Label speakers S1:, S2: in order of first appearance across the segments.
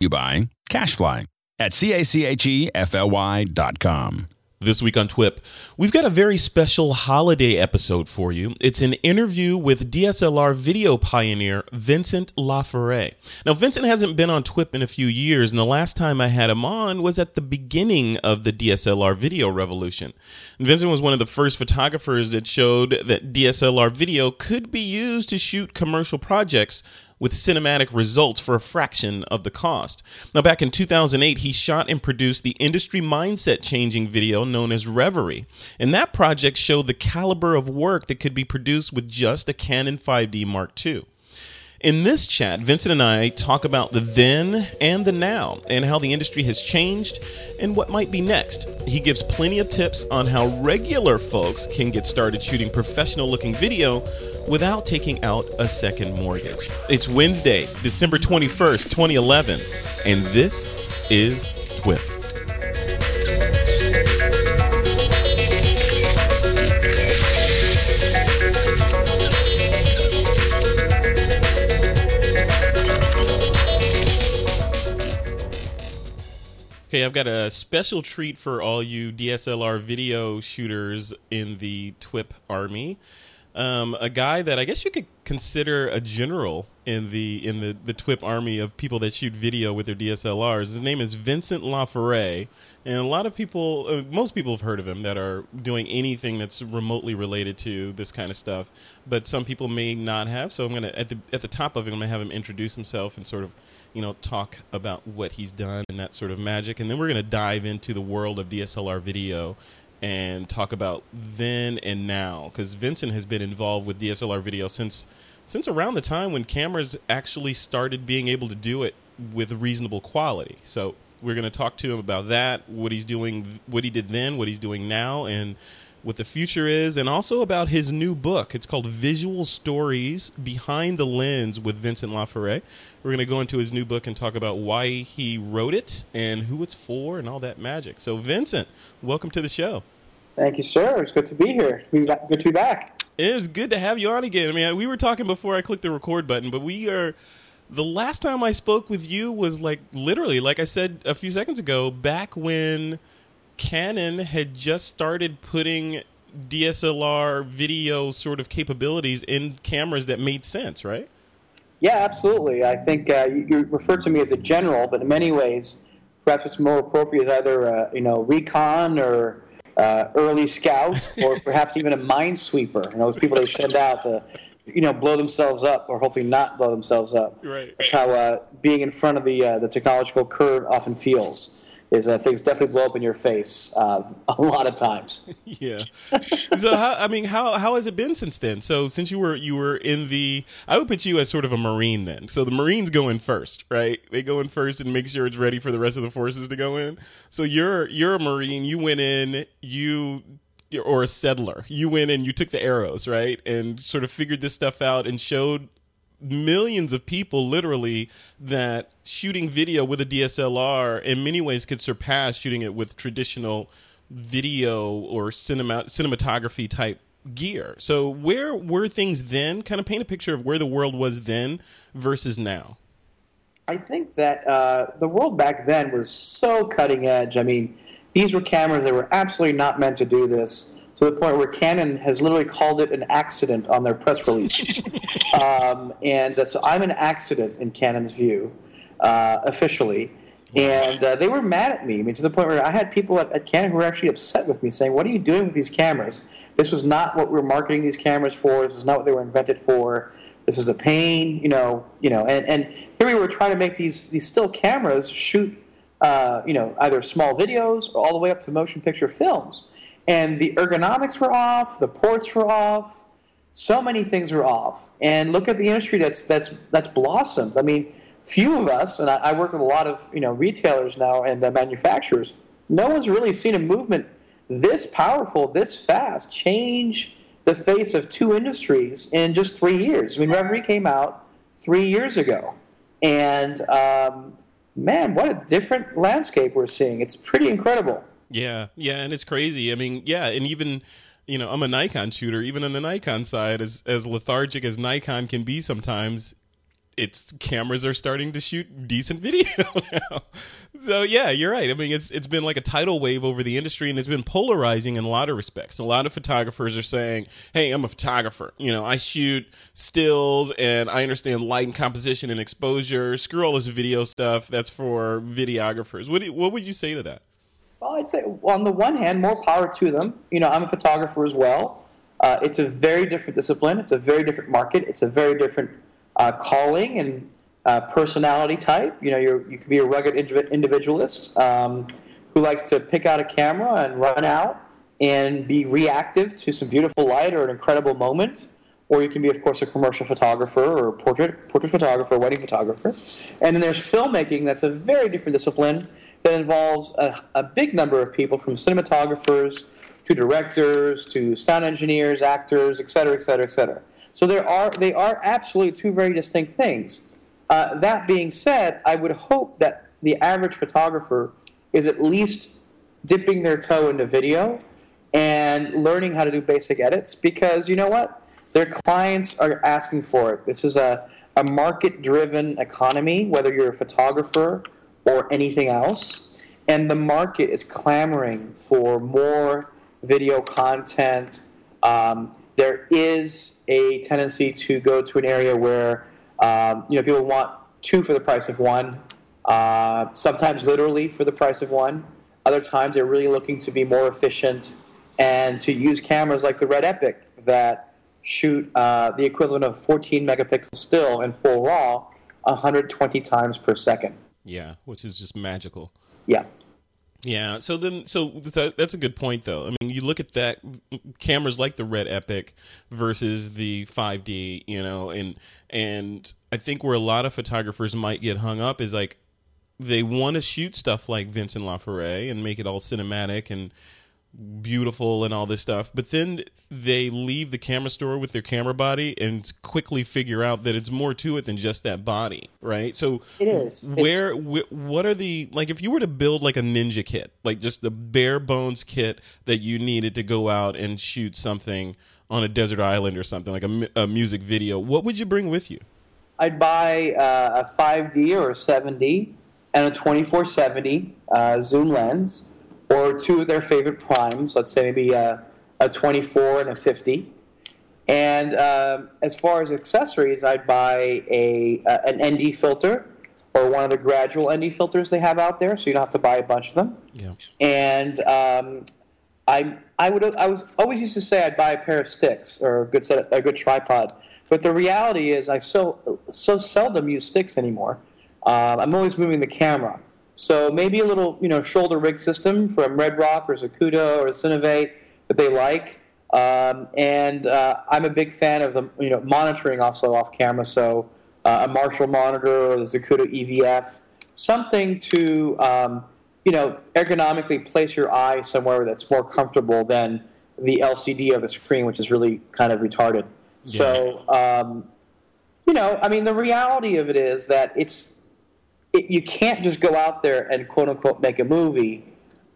S1: you by CacheFly at C A C H E F L Y dot com.
S2: This week on TWIP, we've got a very special holiday episode for you. It's an interview with DSLR video pioneer Vincent LaForet. Now, Vincent hasn't been on TWIP in a few years, and the last time I had him on was at the beginning of the DSLR video revolution. And Vincent was one of the first photographers that showed that DSLR video could be used to shoot commercial projects with cinematic results for a fraction of the cost. Now, back in 2008, he shot and produced the industry mindset changing video known as Reverie. And that project showed the caliber of work that could be produced with just a Canon 5D Mark II. In this chat, Vincent and I talk about the then and the now and how the industry has changed and what might be next. He gives plenty of tips on how regular folks can get started shooting professional looking video without taking out a second mortgage. It's Wednesday, December 21st, 2011, and this is TWIP. Okay, I've got a special treat for all you DSLR video shooters in the TWIP army. Um, a guy that I guess you could consider a general in the in the the TWIP army of people that shoot video with their DSLRs. His name is Vincent LaForet, and a lot of people, uh, most people have heard of him that are doing anything that's remotely related to this kind of stuff. But some people may not have. So I'm gonna at the at the top of it, I'm gonna have him introduce himself and sort of you know, talk about what he's done and that sort of magic. And then we're going to dive into the world of DSLR video and talk about then and now because Vincent has been involved with DSLR video since since around the time when cameras actually started being able to do it with reasonable quality. So we're going to talk to him about that, what he's doing, what he did then, what he's doing now, and what the future is, and also about his new book. It's called Visual Stories Behind the Lens with Vincent LaForet. We're going to go into his new book and talk about why he wrote it and who it's for and all that magic. So, Vincent, welcome to the show.
S3: Thank you, sir. It's good to be here. Good to be back.
S2: It is good to have you on again. I mean, we were talking before I clicked the record button, but we are. The last time I spoke with you was like literally, like I said a few seconds ago, back when Canon had just started putting DSLR video sort of capabilities in cameras that made sense, right?
S3: Yeah, absolutely. I think uh, you, you refer to me as a general, but in many ways, perhaps it's more appropriate as either uh, you know recon or uh, early scout, or perhaps even a minesweeper. You know, those people they send out to you know blow themselves up, or hopefully not blow themselves up.
S2: Right.
S3: That's how uh, being in front of the uh, the technological curve often feels is uh, things definitely blow up in your face uh, a lot of times.
S2: yeah. So how, I mean, how how has it been since then? So since you were you were in the, I would put you as sort of a marine then. So the marines go in first, right? They go in first and make sure it's ready for the rest of the forces to go in. So you're you're a marine. You went in. You or a settler. You went and you took the arrows, right? And sort of figured this stuff out and showed millions of people literally that shooting video with a DSLR in many ways could surpass shooting it with traditional video or cinema cinematography type gear. So where were things then? Kind of paint a picture of where the world was then versus now.
S3: I think that uh, the world back then was so cutting edge. I mean, these were cameras that were absolutely not meant to do this to the point where Canon has literally called it an accident on their press releases. um, and uh, so I'm an accident in Canon's view, uh, officially. And uh, they were mad at me. I mean, to the point where I had people at, at, Canon who were actually upset with me, saying, "What are you doing with these cameras? This was not what we were marketing these cameras for. This is not what they were invented for. This is a pain." You know, you know. And, and here we were trying to make these these still cameras shoot, uh, you know, either small videos or all the way up to motion picture films and the ergonomics were off, the ports were off, so many things were off. And look at the industry that's that's that's blossomed. I mean, few of us, and I, I work with a lot of you know retailers now and uh, manufacturers. No one's really seen a movement this powerful, this fast, change the face of two industries in just three years. I mean, Reverie came out three years ago, and um, man, what a different landscape we're seeing. It's pretty incredible.
S2: Yeah, yeah, and it's crazy. I mean, yeah, and even you know, I'm a Nikon shooter. Even on the Nikon side, as as lethargic as Nikon can be sometimes, it's cameras are starting to shoot decent video now. So yeah, you're right. I mean, it's it's been like a tidal wave over the industry, and it's been polarizing in a lot of respects. A lot of photographers are saying, "Hey, I'm a photographer. You know, I shoot stills, and I understand light and composition and exposure. Screw all this video stuff. That's for videographers." What do, what would you say to that?
S3: Well, I'd say on the one hand, more power to them. You know, I'm a photographer as well. Uh, it's a very different discipline. It's a very different market. It's a very different uh, calling and uh, personality type. You know, you're, you could be a rugged individualist um, who likes to pick out a camera and run out and be reactive to some beautiful light or an incredible moment. Or you can be, of course, a commercial photographer or portrait portrait photographer, wedding photographer. And then there's filmmaking. That's a very different discipline that involves a, a big number of people, from cinematographers to directors to sound engineers, actors, et cetera, et cetera, et cetera. So there are they are absolutely two very distinct things. Uh, that being said, I would hope that the average photographer is at least dipping their toe into video and learning how to do basic edits because you know what? Their clients are asking for it. This is a, a market driven economy, whether you're a photographer or anything else. And the market is clamoring for more video content. Um, there is a tendency to go to an area where um, you know people want two for the price of one. Uh, sometimes literally for the price of one. Other times they're really looking to be more efficient and to use cameras like the Red Epic that shoot uh, the equivalent of 14 megapixels still in full RAW 120 times per second.
S2: Yeah, which is just magical.
S3: Yeah.
S2: Yeah. So then, so th- that's a good point, though. I mean, you look at that cameras like the Red Epic versus the 5D, you know, and and I think where a lot of photographers might get hung up is like they want to shoot stuff like Vincent Laforet and make it all cinematic and beautiful and all this stuff but then they leave the camera store with their camera body and quickly figure out that it's more to it than just that body right? So
S3: it is.
S2: Where wh- what are the like if you were to build like a ninja kit like just the bare bones kit that you needed to go out and shoot something on a desert island or something like a, a music video what would you bring with you?
S3: I'd buy uh, a 5d or a 7d and a 2470 uh, zoom lens or two of their favorite primes, let's say maybe a, a 24 and a 50. And um, as far as accessories, I'd buy a, uh, an ND filter or one of the gradual ND filters they have out there, so you don't have to buy a bunch of them.
S2: Yeah.
S3: And um, I, I would I was always used to say I'd buy a pair of sticks or a good set a good tripod, but the reality is I so so seldom use sticks anymore. Um, I'm always moving the camera. So maybe a little, you know, shoulder rig system from Red Rock or Zacuto or Cinovate that they like. Um, and uh, I'm a big fan of the, you know, monitoring also off camera. So uh, a Marshall monitor or the Zacuto EVF, something to, um, you know, ergonomically place your eye somewhere that's more comfortable than the LCD of the screen, which is really kind of retarded. Yeah. So, um, you know, I mean, the reality of it is that it's it, you can't just go out there and quote unquote make a movie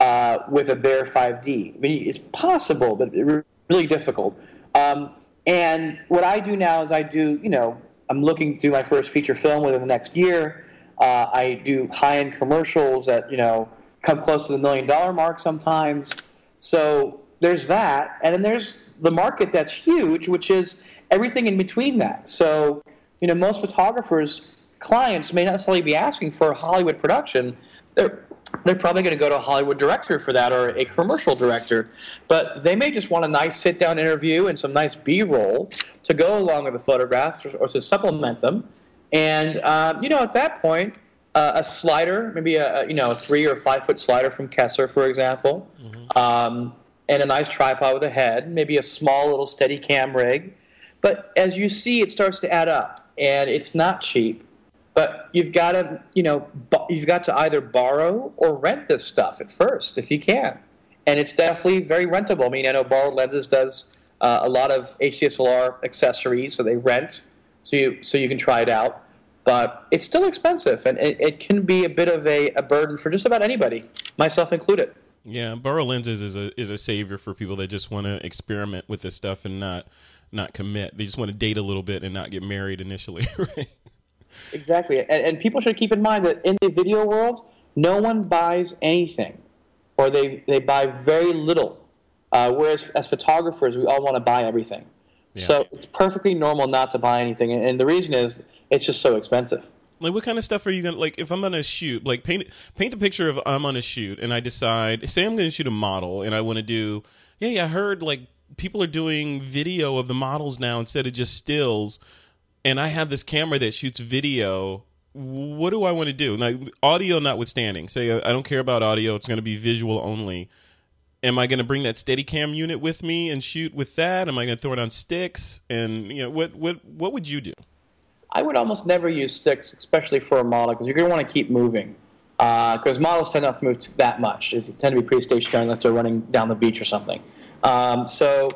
S3: uh, with a bare 5D. I mean, it's possible, but really difficult. Um, and what I do now is I do, you know, I'm looking to do my first feature film within the next year. Uh, I do high end commercials that, you know, come close to the million dollar mark sometimes. So there's that. And then there's the market that's huge, which is everything in between that. So, you know, most photographers clients may not necessarily be asking for a Hollywood production. They're, they're probably going to go to a Hollywood director for that or a commercial director. But they may just want a nice sit down interview and some nice B roll to go along with the photographs or, or to supplement them. And, uh, you know, at that point, uh, a slider, maybe a, you know a three or five foot slider from Kessler, for example, mm-hmm. um, and a nice tripod with a head, maybe a small little steady cam rig. But as you see, it starts to add up, and it's not cheap. But you've got to, you know, you've got to either borrow or rent this stuff at first if you can, and it's definitely very rentable. I mean, I know Borrowed Lenses does uh, a lot of HDSLR accessories, so they rent, so you so you can try it out. But it's still expensive, and it, it can be a bit of a, a burden for just about anybody, myself included.
S2: Yeah, Borrowed Lenses is a is a savior for people that just want to experiment with this stuff and not not commit. They just want to date a little bit and not get married initially, right?
S3: Exactly, and, and people should keep in mind that in the video world, no one buys anything, or they they buy very little. Uh, whereas as photographers, we all want to buy everything. So it's perfectly normal not to buy anything, and, and the reason is it's just so expensive.
S2: Like, what kind of stuff are you gonna like? If I'm gonna shoot, like paint paint the picture of I'm on a shoot, and I decide, say I'm gonna shoot a model, and I want to do, yeah, yeah, I heard like people are doing video of the models now instead of just stills, and I have this camera that shoots video. What do I want to do? Now, audio notwithstanding, say I don't care about audio; it's going to be visual only. Am I going to bring that Steadicam unit with me and shoot with that? Am I going to throw it on sticks? And you know, what what what would you do?
S3: I would almost never use sticks, especially for a model, because you're going to want to keep moving. Because uh, models tend not to move that much. They tend to be pretty stationary unless they're running down the beach or something. Um, so,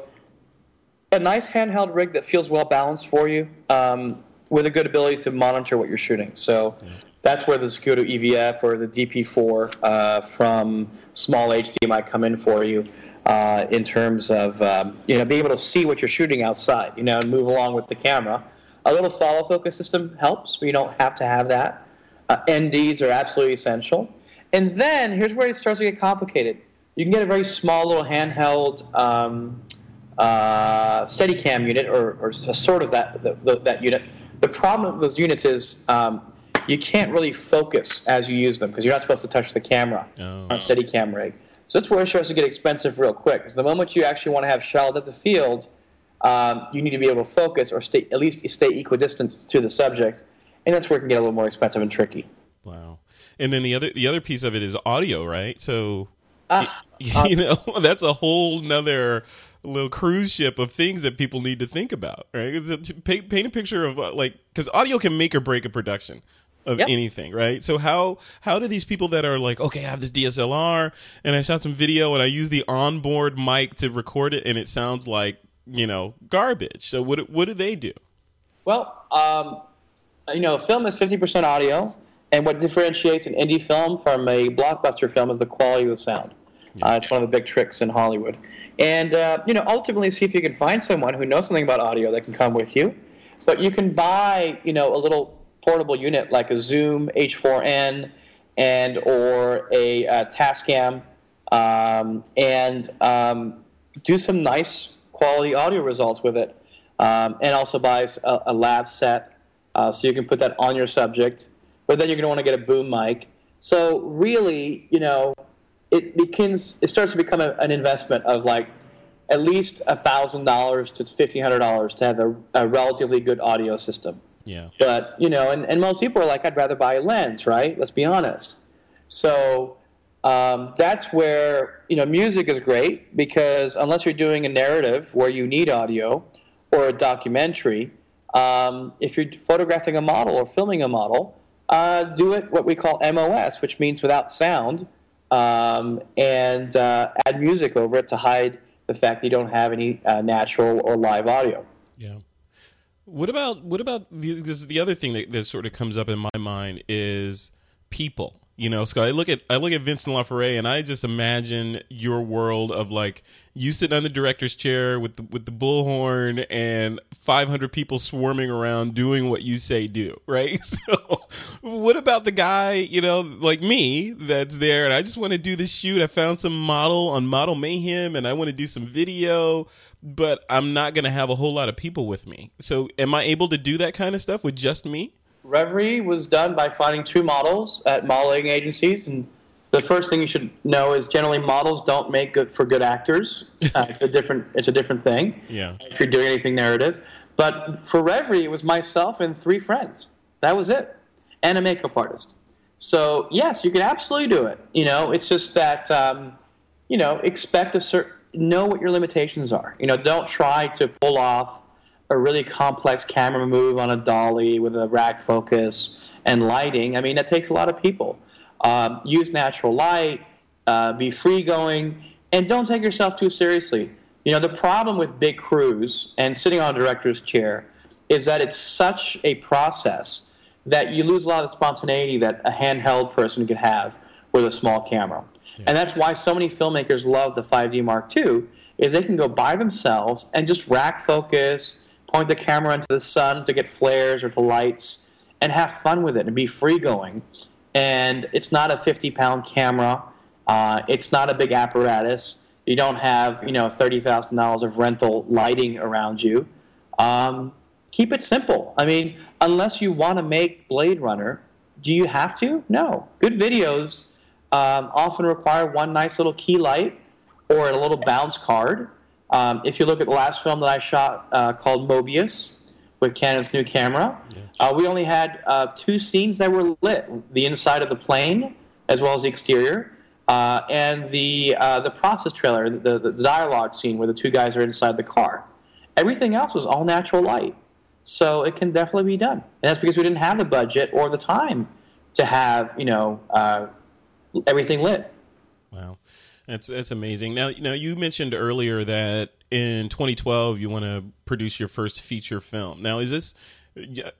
S3: a nice handheld rig that feels well balanced for you, um, with a good ability to monitor what you're shooting. So, that's where the Zacuto EVF or the DP4 uh, from Small HD might come in for you. Uh, in terms of um, you know being able to see what you're shooting outside, you know, and move along with the camera. A little follow focus system helps, but you don't have to have that. Uh, NDs are absolutely essential. And then here's where it starts to get complicated. You can get a very small little handheld um, uh, Steadicam unit, or, or sort of that the, that unit. The problem with those units is um, you can't really focus as you use them because you're not supposed to touch the camera oh. on a Steadicam rig. So that's where it starts to get expensive real quick. Because the moment you actually want to have shot at the field, um, you need to be able to focus or stay at least stay equidistant to the subject, and that's where it can get a little more expensive and tricky.
S2: Wow. And then the other the other piece of it is audio, right? So ah, you, uh, know that's a whole nother little cruise ship of things that people need to think about, right? Paint, paint a picture of uh, like because audio can make or break a production of yep. anything, right? So how how do these people that are like, okay, I have this DSLR and I shot some video and I use the onboard mic to record it and it sounds like you know garbage. So what what do they do?
S3: Well, um, you know, film is fifty percent audio, and what differentiates an indie film from a blockbuster film is the quality of the sound. Uh, it's one of the big tricks in Hollywood, and uh, you know, ultimately, see if you can find someone who knows something about audio that can come with you. But you can buy, you know, a little portable unit like a Zoom H4n and or a, a Tascam, um, and um, do some nice quality audio results with it. Um, and also buy a, a lav set uh, so you can put that on your subject. But then you're going to want to get a boom mic. So really, you know, it begins. It starts to become a, an investment of like at least thousand dollars to fifteen hundred dollars to have a, a, relatively good audio system.
S2: Yeah.
S3: But you know, and, and most people are like, I'd rather buy a lens, right? Let's be honest. So um, that's where you know music is great because unless you're doing a narrative where you need audio or a documentary, um, if you're photographing a model or filming a model, uh, do it what we call MOS, which means without sound, um, and uh, add music over it to hide the fact that you don't have any uh, natural or live audio.
S2: Yeah. What about what about the, this is the other thing that, that sort of comes up in my mind is people you know, Scott, I look at I look at Vincent LaForet and I just imagine your world of like you sitting on the director's chair with the with the bullhorn and 500 people swarming around doing what you say do, right? So, what about the guy, you know, like me that's there and I just want to do this shoot. I found some model on Model Mayhem and I want to do some video, but I'm not going to have a whole lot of people with me. So, am I able to do that kind of stuff with just me?
S3: Reverie was done by finding two models at modeling agencies, and the first thing you should know is generally models don't make good for good actors. Uh, it's a different it's a different thing.
S2: Yeah.
S3: If you're doing anything narrative, but for Reverie, it was myself and three friends. That was it, and a makeup artist. So yes, you can absolutely do it. You know, it's just that um, you know expect a certain know what your limitations are. You know, don't try to pull off a really complex camera move on a dolly with a rack focus and lighting, I mean, that takes a lot of people. Um, use natural light, uh, be free going, and don't take yourself too seriously. You know, the problem with big crews and sitting on a director's chair is that it's such a process that you lose a lot of the spontaneity that a handheld person could have with a small camera. Yeah. And that's why so many filmmakers love the 5D Mark II is they can go by themselves and just rack focus, point the camera into the sun to get flares or to lights, and have fun with it and be free going. And it's not a 50 pound camera. Uh, it's not a big apparatus. You don't have you know thirty thousand dollars of rental lighting around you. Um, keep it simple. I mean, unless you want to make Blade Runner, do you have to? No. Good videos um, often require one nice little key light or a little bounce card. Um, if you look at the last film that I shot uh, called Mobius with Canon's new camera, uh, we only had uh, two scenes that were lit the inside of the plane as well as the exterior. Uh, and the uh, the process trailer, the, the dialogue scene where the two guys are inside the car. Everything else was all natural light, so it can definitely be done. And that's because we didn't have the budget or the time to have you know uh, everything lit.
S2: Wow, that's that's amazing. Now, now you mentioned earlier that in 2012 you want to produce your first feature film. Now, is this?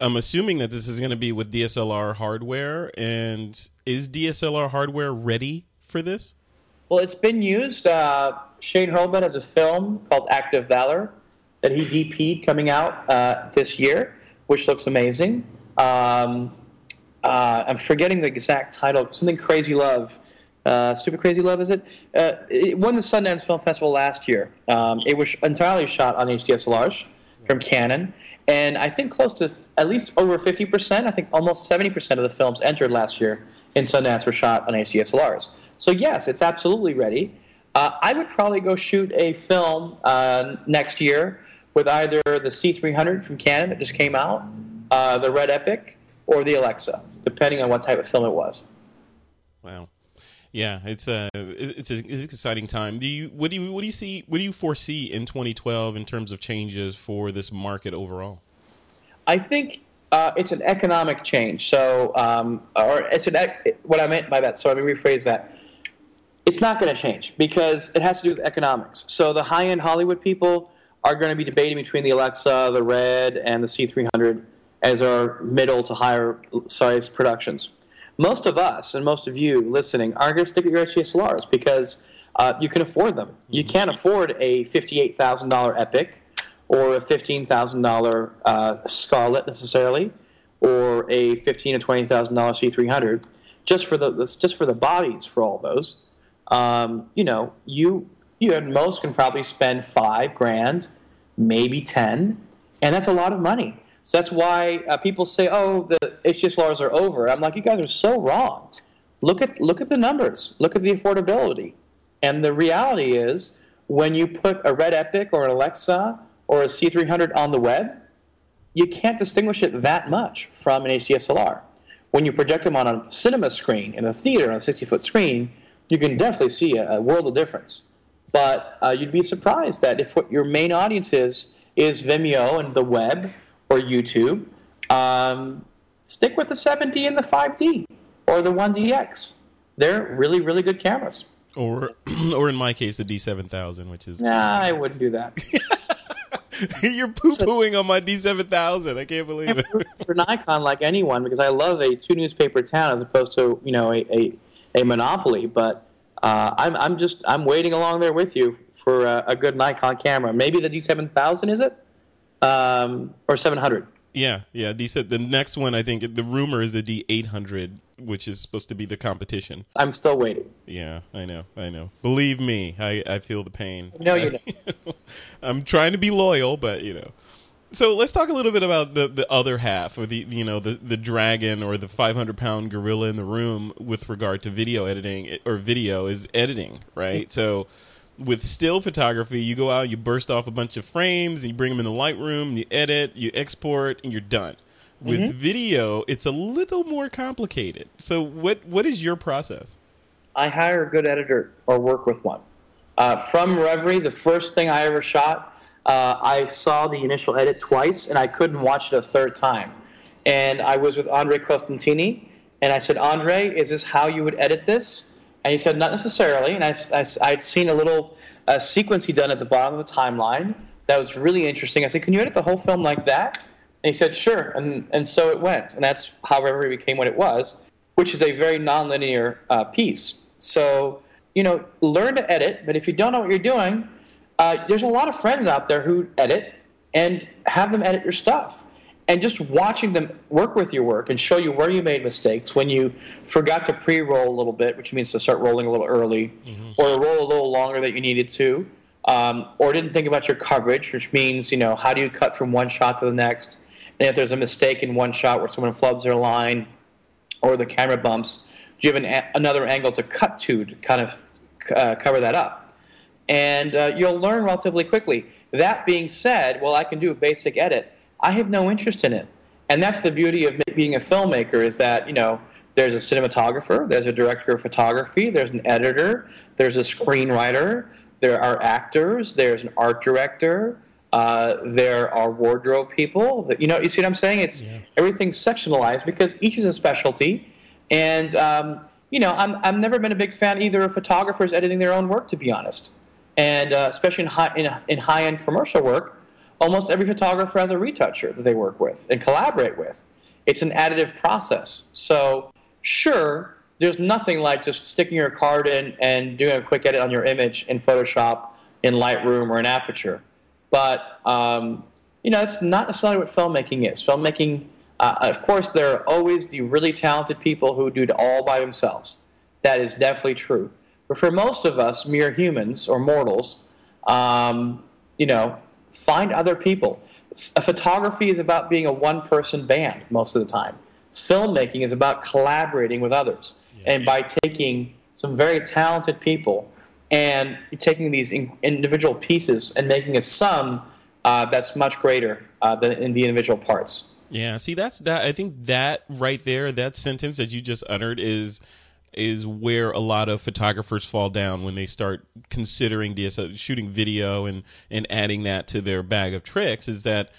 S2: I'm assuming that this is going to be with DSLR hardware, and is DSLR hardware ready for this?
S3: Well, it's been used. Uh, Shane Hurlbut has a film called Act of Valor that he DP'd coming out uh, this year, which looks amazing. Um, uh, I'm forgetting the exact title. Something Crazy Love. Uh, Stupid Crazy Love, is it? Uh, it won the Sundance Film Festival last year. Um, it was entirely shot on HDSLRs from Canon. And I think close to at least over 50%, I think almost 70% of the films entered last year in Sundance were shot on HDSLRs. So yes, it's absolutely ready. Uh, I would probably go shoot a film uh, next year with either the C300 from Canon that just came out, uh, the Red Epic, or the Alexa, depending on what type of film it was.
S2: Wow. Yeah, it's a it's, a, it's an exciting time. Do you what do you what do you see what do you foresee in 2012 in terms of changes for this market overall?
S3: I think uh, it's an economic change. So, um, or it's an what I meant by that. So let me rephrase that it's not going to change because it has to do with economics. So the high-end Hollywood people are going to be debating between the Alexa, the Red, and the C300 as our middle to higher size productions. Most of us and most of you listening are going to stick with your HDSLRs because uh, you can afford them. You mm-hmm. can't afford a $58,000 Epic or a $15,000 uh, Scarlet necessarily, or a $15 to $20,000 C300 just for the just for the bodies for all those um, you know, you you at most can probably spend five grand, maybe ten, and that's a lot of money. So that's why uh, people say, "Oh, the HDSLRs are over." I'm like, you guys are so wrong. Look at look at the numbers. Look at the affordability, and the reality is, when you put a Red Epic or an Alexa or a C300 on the web, you can't distinguish it that much from an HDSLR. When you project them on a cinema screen in a theater on a 60 foot screen, you can definitely see a, a world of difference. But uh, you'd be surprised that if what your main audience is is Vimeo and the web or YouTube, um, stick with the 7D and the 5D or the 1DX. They're really, really good cameras.
S2: Or, or in my case, the D7000, which is.
S3: Nah, I wouldn't do that.
S2: You're poo pooing on my D7000. I can't believe it.
S3: for Nikon, like anyone, because I love a two newspaper town as opposed to you know a, a a monopoly, but uh, I'm, I'm just I'm waiting along there with you for a, a good Nikon camera. Maybe the D7000 is it, um, or 700?
S2: Yeah, yeah. D said the next one. I think the rumor is the D800, which is supposed to be the competition.
S3: I'm still waiting.
S2: Yeah, I know, I know. Believe me, I, I feel the pain.
S3: No, you
S2: don't. I'm trying to be loyal, but you know. So let's talk a little bit about the, the other half, or the you know the, the dragon or the 500 pound gorilla in the room with regard to video editing or video is editing, right? So with still photography, you go out, you burst off a bunch of frames, and you bring them in the Lightroom, you edit, you export, and you're done. With mm-hmm. video, it's a little more complicated. So what what is your process?
S3: I hire a good editor or work with one. Uh, from Reverie, the first thing I ever shot uh, I saw the initial edit twice, and I couldn't watch it a third time. And I was with Andre Costantini, and I said, Andre, is this how you would edit this? And he said, not necessarily. And I, I, would seen a little uh, sequence he'd done at the bottom of the timeline that was really interesting. I said, can you edit the whole film like that? And he said, sure. And, and so it went. And that's how Reverie became what it was, which is a very nonlinear uh, piece. So, you know, learn to edit, but if you don't know what you're doing, uh, there's a lot of friends out there who edit and have them edit your stuff. And just watching them work with your work and show you where you made mistakes when you forgot to pre-roll a little bit, which means to start rolling a little early, mm-hmm. or roll a little longer that you needed to, um, or didn't think about your coverage, which means you know how do you cut from one shot to the next, and if there's a mistake in one shot where someone flubs their line, or the camera bumps, do you have an, another angle to cut to to kind of uh, cover that up? And uh, you'll learn relatively quickly. That being said, well, I can do a basic edit I have no interest in it. And that's the beauty of being a filmmaker is that, you know, there's a cinematographer, there's a director of photography, there's an editor, there's a screenwriter, there are actors, there's an art director, uh, there are wardrobe people. That, you know, you see what I'm saying? It's yeah. everything's sectionalized because each is a specialty. And, um, you know, I'm, I've never been a big fan either of photographers editing their own work, to be honest. And uh, especially in high, in, in high end commercial work, almost every photographer has a retoucher that they work with and collaborate with. It's an additive process. So, sure, there's nothing like just sticking your card in and doing a quick edit on your image in Photoshop, in Lightroom, or in Aperture. But, um, you know, that's not necessarily what filmmaking is. Filmmaking, uh, of course, there are always the really talented people who do it all by themselves. That is definitely true. But for most of us, mere humans or mortals, um, you know, Find other people. A photography is about being a one person band most of the time. Filmmaking is about collaborating with others. Yeah. And by taking some very talented people and taking these in individual pieces and making a sum uh, that's much greater uh, than in the individual parts.
S2: Yeah, see, that's that. I think that right there, that sentence that you just uttered is is where a lot of photographers fall down when they start considering DSL shooting video and and adding that to their bag of tricks is that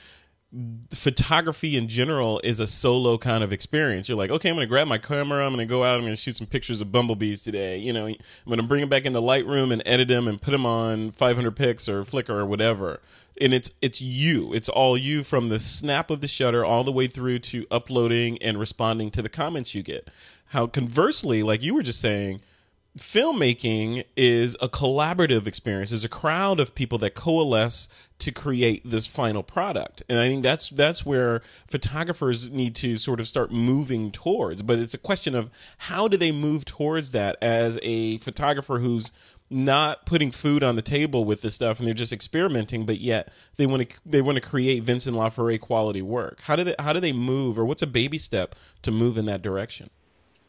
S2: photography in general is a solo kind of experience. You're like, okay, I'm going to grab my camera. I'm going to go out. I'm going to shoot some pictures of bumblebees today. You know, I'm going to bring them back into Lightroom and edit them and put them on 500px or Flickr or whatever. And it's it's you. It's all you from the snap of the shutter all the way through to uploading and responding to the comments you get. How conversely, like you were just saying, filmmaking is a collaborative experience. There's a crowd of people that coalesce to create this final product. And I think that's that's where photographers need to sort of start moving towards. But it's a question of how do they move towards that as a photographer who's not putting food on the table with this stuff and they're just experimenting but yet they want to they want to create Vincent Laforet quality work. How do they how do they move or what's a baby step to move in that direction?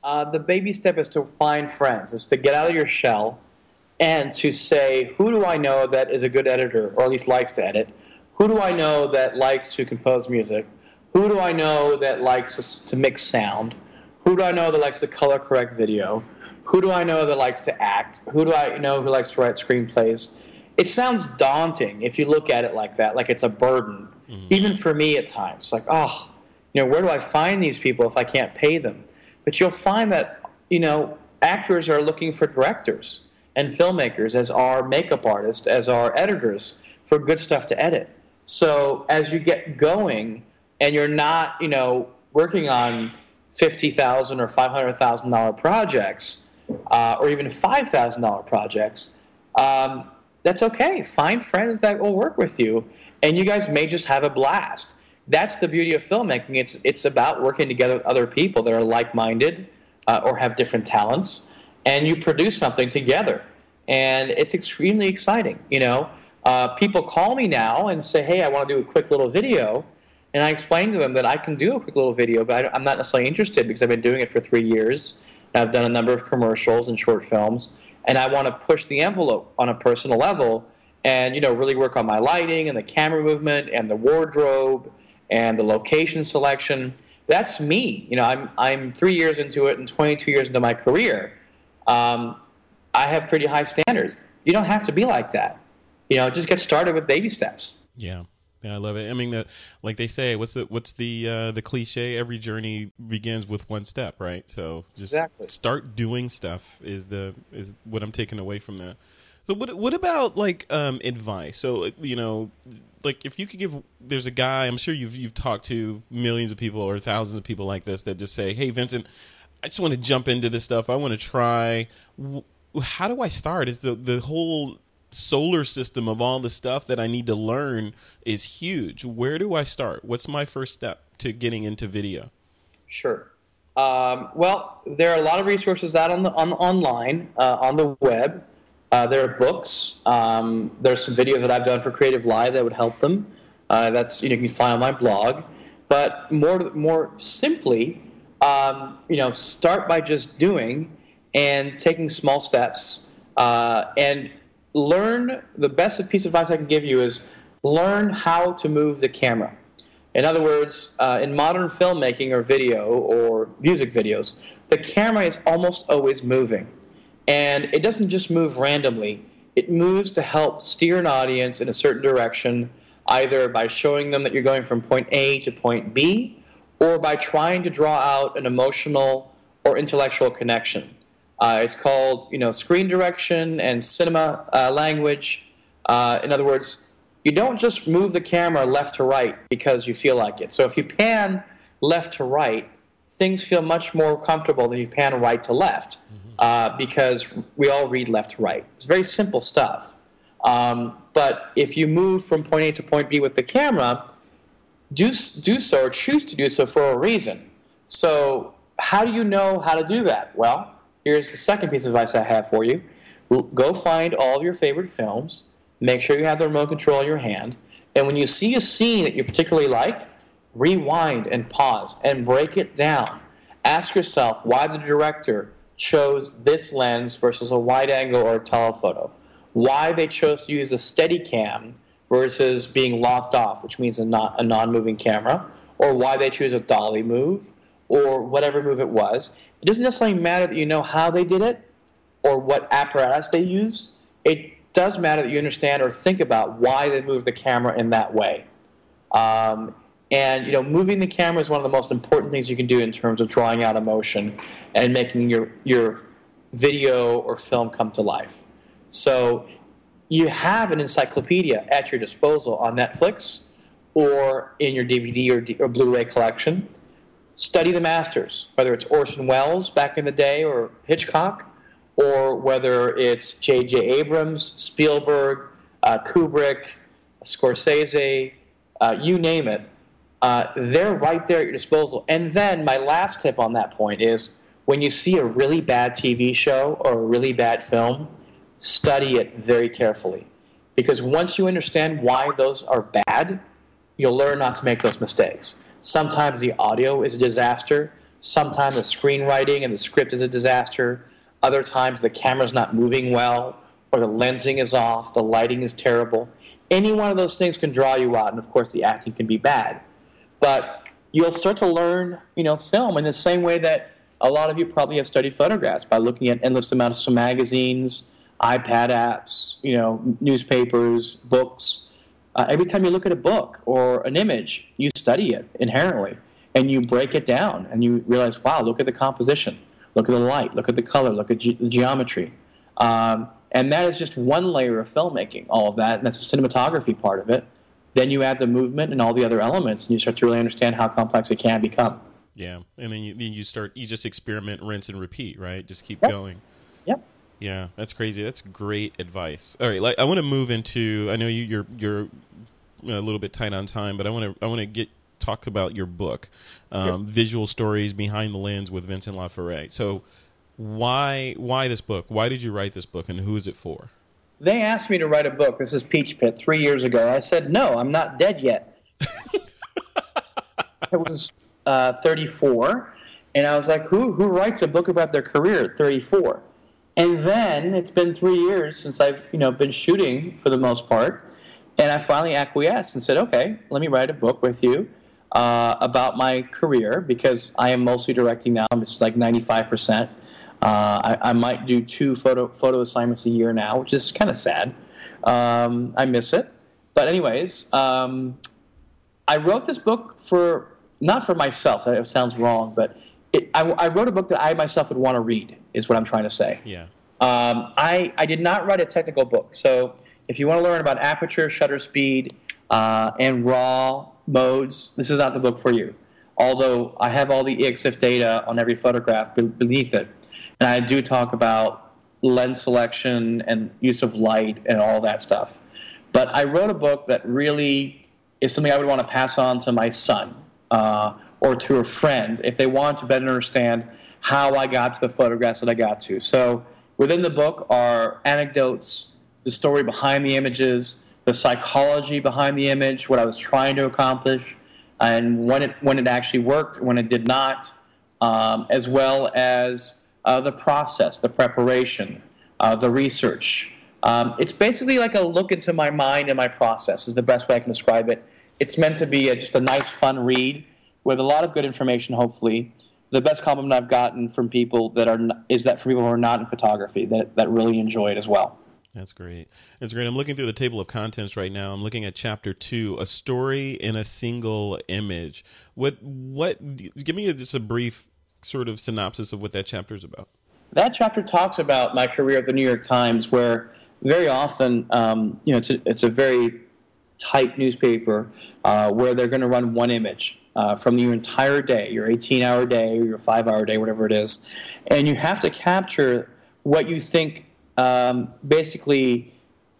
S3: Uh, the baby step is to find friends, is to get out of your shell and to say, who do I know that is a good editor, or at least likes to edit? Who do I know that likes to compose music? Who do I know that likes to mix sound? Who do I know that likes to color correct video? Who do I know that likes to act? Who do I know who likes to write screenplays? It sounds daunting if you look at it like that, like it's a burden. Mm-hmm. Even for me at times, like, oh, you know, where do I find these people if I can't pay them? But you'll find that, you know, actors are looking for directors and filmmakers as our makeup artists, as our editors for good stuff to edit. So as you get going and you're not, you know, working on fifty thousand or five hundred thousand dollar projects, uh, or even five thousand dollar projects, um, that's okay. Find friends that will work with you, and you guys may just have a blast that's the beauty of filmmaking. It's it's about working together with other people that are like-minded uh, or have different talents, and you produce something together. And it's extremely exciting. You know, uh, people call me now and say, "Hey, I want to do a quick little video," and I explain to them that I can do a quick little video, but I, am not necessarily interested because I've been doing it for three years. I've done a number of commercials and short films, and I want to push the envelope on a personal level and you know really work on my lighting and the camera movement and the wardrobe and the location selection. That's me. You know, I'm I'm three years into it and 22 years into my career. Um, I have pretty high standards. You don't have to be like that. You know, just get started with baby steps.
S2: Yeah. Yeah, I love it. I mean, the, like they say, what's the what's the uh, the cliche? Every journey begins with one step, right? So just exactly. start doing stuff is the is what I'm taking away from that. So what what about like um, advice? So you know, like if you could give there's a guy i'm sure you've you've talked to millions of people or thousands of people like this that just say hey vincent i just want to jump into this stuff i want to try how do i start is the the whole solar system of all the stuff that I need to learn is huge. Where do I start? What's my first step to getting into video?
S3: Sure. Um, well, there are a lot of resources out on the on online uh, on the web. Uh, there are books. Um, there's some videos that I've done for Creative Live that would help them. Uh, that's you know you can find on my blog. But more more simply, um, you know, start by just doing and taking small steps uh, and learn. The best piece of advice I can give you is learn how to move the camera. In other words, uh, in modern filmmaking or video or music videos, the camera is almost always moving. And it doesn't just move randomly, it moves to help steer an audience in a certain direction, either by showing them that you're going from point A to point B, or by trying to draw out an emotional or intellectual connection. Uh, it's called, you know, screen direction and cinema uh, language. Uh, in other words, you don't just move the camera left to right because you feel like it. So if you pan left to right, things feel much more comfortable than you pan right to left mm-hmm. Uh, because we all read left to right. It's very simple stuff. Um, but if you move from point A to point B with the camera, do, do so or choose to do so for a reason. So, how do you know how to do that? Well, here's the second piece of advice I have for you. Go find all of your favorite films Make sure you have the remote control in your hand. And when you see a scene that you particularly like, rewind and pause and break it down. Ask yourself why the director chose this lens versus a wide angle or a telephoto. Why they chose to use a steady cam versus being locked off, which means a, not, a non-moving camera, or why they choose a dolly move, or whatever move it was. It doesn't necessarily matter that you know how they did it or what apparatus they used. It does matter that you understand or think about why they moved the camera in that way. Um, and you know, moving the camera is one of the most important things you can do in terms of drawing out emotion and making your your video or film come to life. So you have an encyclopedia at your disposal on Netflix or in your DVD or, D- or Blu-ray collection. Study the masters, whether it's Orson Welles back in the day or Hitchcock or whether it's J.J. Abrams, Spielberg, uh, Kubrick, Scorsese, uh, you name it, uh, they're right there at your disposal. And then my last tip on that point is when you see a really bad TV show or a really bad film, study it very carefully. Because once you understand why those are bad, you'll learn not to make those mistakes. Sometimes the audio is a disaster. Sometimes the screenwriting and the script is a disaster. Other times the camera's not moving well, or the lensing is off, the lighting is terrible. Any one of those things can draw you out, and of course the acting can be bad. But you'll start to learn, you know, film in the same way that a lot of you probably have studied photographs by looking at endless amounts of magazines, iPad apps, you know, newspapers, books. Uh, every time you look at a book or an image, you study it inherently, and you break it down, and you realize, wow, look at the composition Look at the light. Look at the color. Look at ge- the geometry. Um, and that is just one layer of filmmaking, all of that. And that's the cinematography part of it. Then you add the movement and all the other elements, and you start to really understand how complex it can become.
S2: Yeah, and then you, then you start you just experiment, rinse, and repeat, right? Just keep yep. going.
S3: Yep.
S2: Yeah, that's crazy. That's great advice. All right, like, I want to move into. I know you, you're you're a little bit tight on time, but I want to I want to get talk about your book, um, Visual Stories Behind the Lens with Vincent LaForet. So, why why this book? Why did you write this book, and who is it for?
S3: They asked me to write a book. This is Peachpit three years ago. I said no. I'm not dead yet. I was uh, 34, and I was like, who who writes a book about their career at 34? And then it's been three years since I've you know been shooting for the most part, and I finally acquiesced and said, okay, let me write a book with you uh, about my career because I am mostly directing now. It's like 95%. Uh, I, I, might do two photo photo assignments a year now, which is kind of sad. Um, I miss it. But anyways, um, I wrote this book for not for myself. That sounds wrong, but it, I, I, wrote a book that I myself would want to read. Is what I'm trying to say.
S2: Yeah.
S3: Um, I I did not write a technical book. So if you want to learn about aperture, shutter speed, uh, and raw modes, this is not the book for you. Although I have all the EXIF data on every photograph beneath it. And I do talk about lens selection and use of light and all that stuff. But I wrote a book that really is something I would want to pass on to my son uh, or to a friend if they want to better understand how I got to the photographs that I got to. So within the book are anecdotes, the story behind the images, the psychology behind the image, what I was trying to accomplish, and when it when it actually worked, when it did not, um, as well as uh, the process, the preparation, uh, the research. Um, it's basically like a look into my mind and my process is the best way I can describe it. It's meant to be a, just a nice, fun read with a lot of good information. Hopefully, the best compliment I've gotten from people that are is that for people who are not in photography that that really enjoy it as well.
S2: That's great. That's great. I'm looking through the table of contents right now. I'm looking at chapter two, a story in a single image. What what? Give me just a brief sort of synopsis of what that chapter is about.
S3: That chapter talks about my career at the New York Times, where very often, um, you know, it's a, it's a very tight newspaper uh, where they're going to run one image. Uh, from your entire day, your 18 hour day your five hour day, whatever it is. And you have to capture what you think um, basically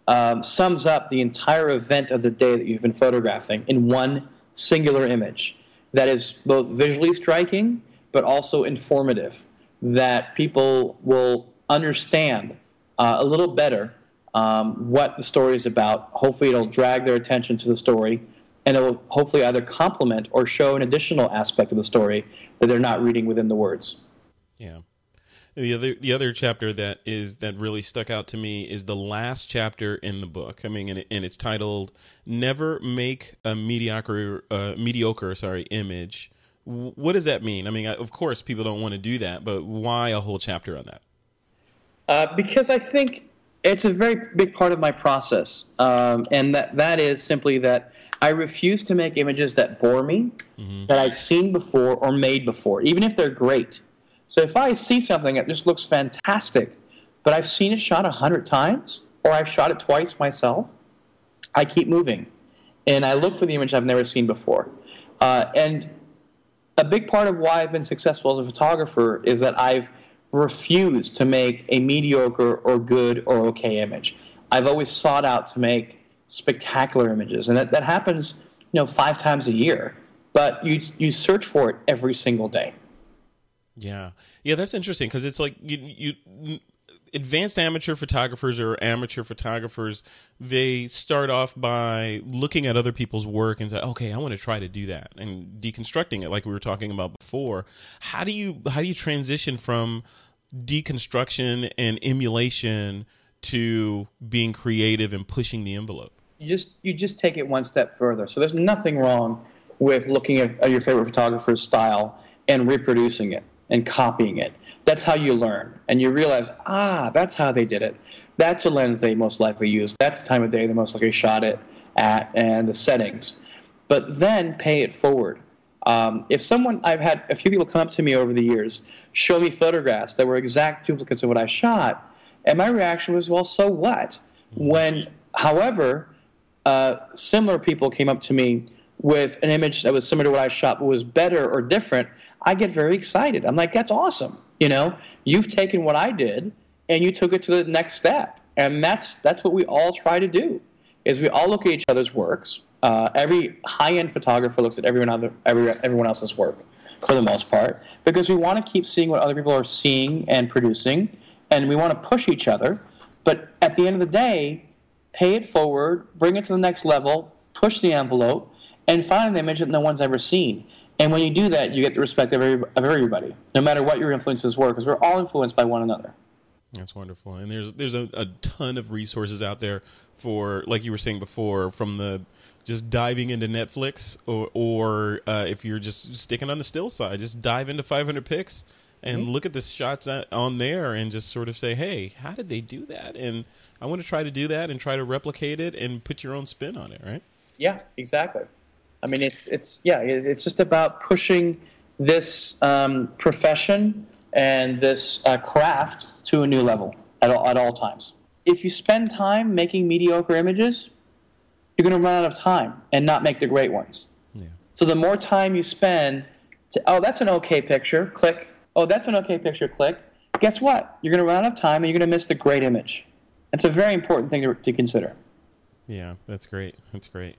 S3: um, sums up the entire event of the day that you've been photographing in one singular image that is both visually striking but also informative that people will understand uh, a little better um, what the story is about. Hopefully, it'll drag their attention to the story and it will hopefully either complement or show an additional aspect of the story that they're not reading within the words.
S2: Yeah. The other the other chapter that is that really stuck out to me is the last chapter in the book. I mean, and, it, and it's titled "Never Make a Mediocre uh, Mediocre Sorry Image." What does that mean? I mean, of course, people don't want to do that, but why a whole chapter on that?
S3: Uh, because I think it's a very big part of my process, um, and that that is simply that I refuse to make images that bore me, mm-hmm. that I've seen before or made before, even if they're great. So if I see something that just looks fantastic, but I've seen it shot a hundred times, or I've shot it twice myself, I keep moving, and I look for the image I've never seen before. Uh, and a big part of why I've been successful as a photographer is that I've refused to make a mediocre or good or okay image. I've always sought out to make spectacular images, and that, that happens, you know, five times a year. But you you search for it every single day.
S2: Yeah, yeah, that's interesting because it's like you you advanced amateur photographers or amateur photographers they start off by looking at other people's work and say okay i want to try to do that and deconstructing it like we were talking about before. How do you how do you transition from deconstruction and emulation to being creative and pushing the envelope?
S3: You just you just take it one step further. So there's nothing wrong with looking at, at your favorite photographer's style and reproducing it and copying it. That's how you learn. And you realize, ah, that's how they did it. That's a lens they most likely used. That's the time of day they most likely shot it at and the settings. But then pay it forward. Um, if someone, I've had a few people come up to me over the years, show me photographs that were exact duplicates of what I shot, and my reaction was, well, so what? When, however, uh, similar people came up to me with an image that was similar to what I shot but was better or different, I get very excited. I'm like, that's awesome. You know, you've taken what I did and you took it to the next step. And that's that's what we all try to do. Is we all look at each other's works. Uh, every high-end photographer looks at everyone other every, everyone else's work for the most part because we want to keep seeing what other people are seeing and producing, and we want to push each other. But at the end of the day, pay it forward, bring it to the next level, push the envelope, and an image that no one's ever seen. And when you do that, you get the respect of, every, of everybody, no matter what your influences were, because we're all influenced by one another.
S2: That's wonderful. And there's there's a, a, ton of resources out there for, like you were saying before, from the just diving into Netflix, or, or uh, if you're just sticking on the still side, just dive into 500px and mm-hmm. look at the shots on there and just sort of say, hey, how did they do that? And I want to try to do that and try to replicate it and put your own spin on it, right?
S3: Yeah, exactly. I mean, it's it's yeah, it's just about pushing this um, profession and this uh, craft to a new level at all, at all times. If you spend time making mediocre images, you're going to run out of time and not make the great ones. Yeah. So the more time you spend to, oh, that's an okay picture, click. Oh, that's an okay picture, click. guess what? You're going to run out of time and you're going to miss the great image. It's a very important thing to, to consider.
S2: Yeah, that's great. That's great.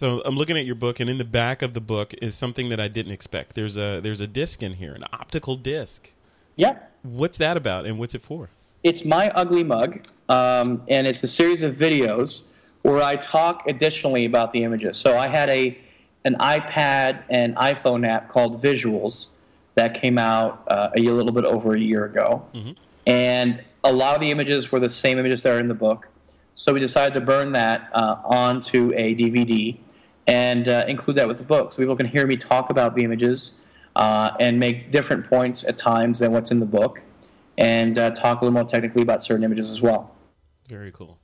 S2: So I'm looking at your book, and in the back of the book is something that I didn't expect. There's a there's a disc in here, an optical disc.
S3: Yep.
S2: What's that about, and what's it for?
S3: It's my ugly mug, um, and it's a series of videos where I talk additionally about the images. So I had a an iPad and iPhone app called Visuals that came out uh, a little bit over a year ago, mm-hmm. and a lot of the images were the same images that are in the book. So we decided to burn that uh, onto a DVD and uh, include that with the book, so people can hear me talk about the images uh, and make different points at times than what's in the book, and uh, talk a little more technically about certain images as well.
S2: Very cool.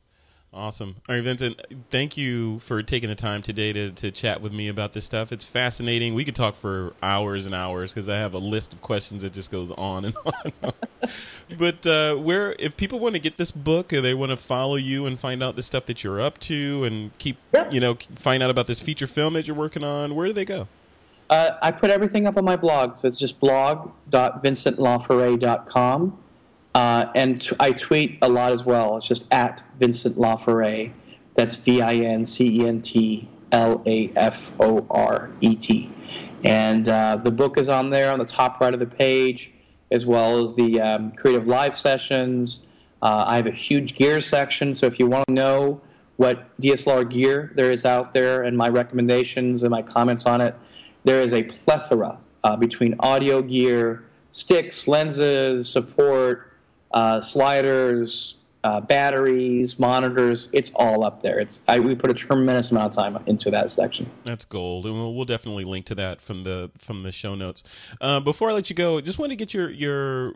S2: Awesome. All right, Vincent, thank you for taking the time today to, to chat with me about this stuff. It's fascinating. We could talk for hours and hours because I have a list of questions that just goes on and on. And on. but uh, where, if people want to get this book, or they want to follow you and find out the stuff that you're up to, and keep, you know, find out about this feature film that you're working on, where do they go?
S3: Uh, I put everything up on my blog, so it's just blog.vincentlaforet.com. Uh, and t- I tweet a lot as well. It's just at Vincent LaForet. That's V I N C E N T L A F O R E T. And uh, the book is on there on the top right of the page, as well as the um, creative live sessions. Uh, I have a huge gear section, so if you want to know what DSLR gear there is out there and my recommendations and my comments on it, there is a plethora uh, between audio gear, sticks, lenses, support uh, sliders, uh, batteries, monitors. It's all up there. It's I, we put a tremendous amount of time into that section.
S2: That's gold, and we'll, we'll definitely link to that from the from the show notes. Uh, before I let you go, just want to get your your.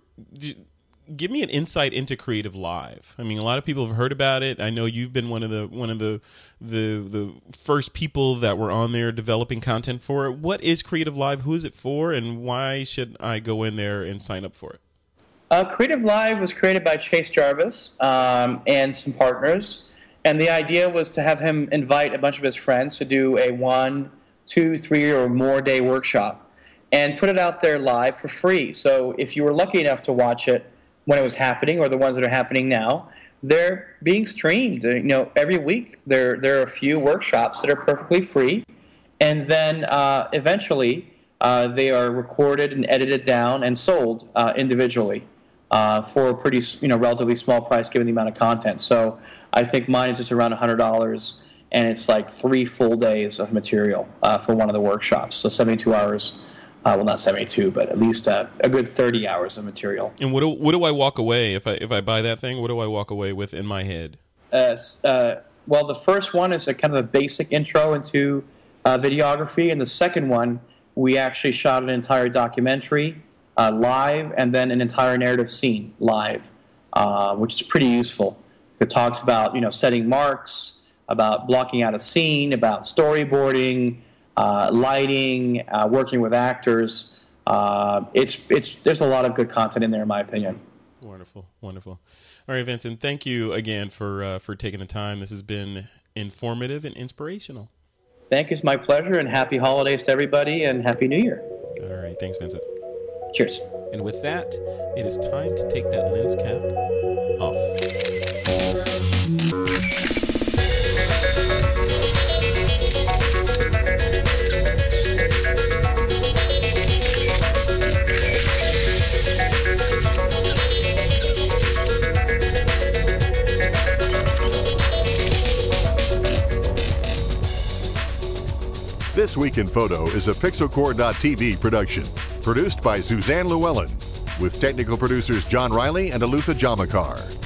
S2: Give me an insight into Creative Live. I mean, a lot of people have heard about it. I know you've been one of the one of the the the first people that were on there developing content for it. What is Creative Live? Who is it for? And why should I go in there and sign up for it?
S3: Uh, Creative Live was created by Chase Jarvis um, and some partners, and the idea was to have him invite a bunch of his friends to do a one, two, three, or more day workshop, and put it out there live for free. So if you were lucky enough to watch it when it was happening, or the ones that are happening now, they're being streamed. You know, every week there there are a few workshops that are perfectly free, and then uh, eventually. Uh, they are recorded and edited down and sold uh, individually uh, for a pretty, you know, relatively small price given the amount of content. So I think mine is just around $100, and it's like three full days of material uh, for one of the workshops. So 72 hours. Uh, well, not 72, but at least uh, a good 30 hours of material.
S2: And what do, what do I walk away if I if I buy that thing? What do I walk away with in my head?
S3: Uh, uh, well, the first one is a kind of a basic intro into videography, and the second one we actually shot an entire documentary uh, live and then an entire narrative scene live, uh, which is pretty useful. It talks about you know setting marks, about blocking out a scene, about storyboarding, uh, lighting, uh, working with actors. Uh, it's it's there's a lot of good content in there, in my opinion.
S2: Wonderful, wonderful. All right, Vincent, thank you again for uh, for taking the time. This has been informative and inspirational.
S3: Thank you. It's my pleasure, and happy holidays to everybody, and happy New Year.
S2: All right, thanks, Vincent.
S3: Cheers.
S2: And with that, it is time to take that lens cap off.
S4: This Week in Photo is a Pixelcorps.tv production. Produced by Suzanne Llewellyn, with technical producers John Riley and Alutha Jamakar.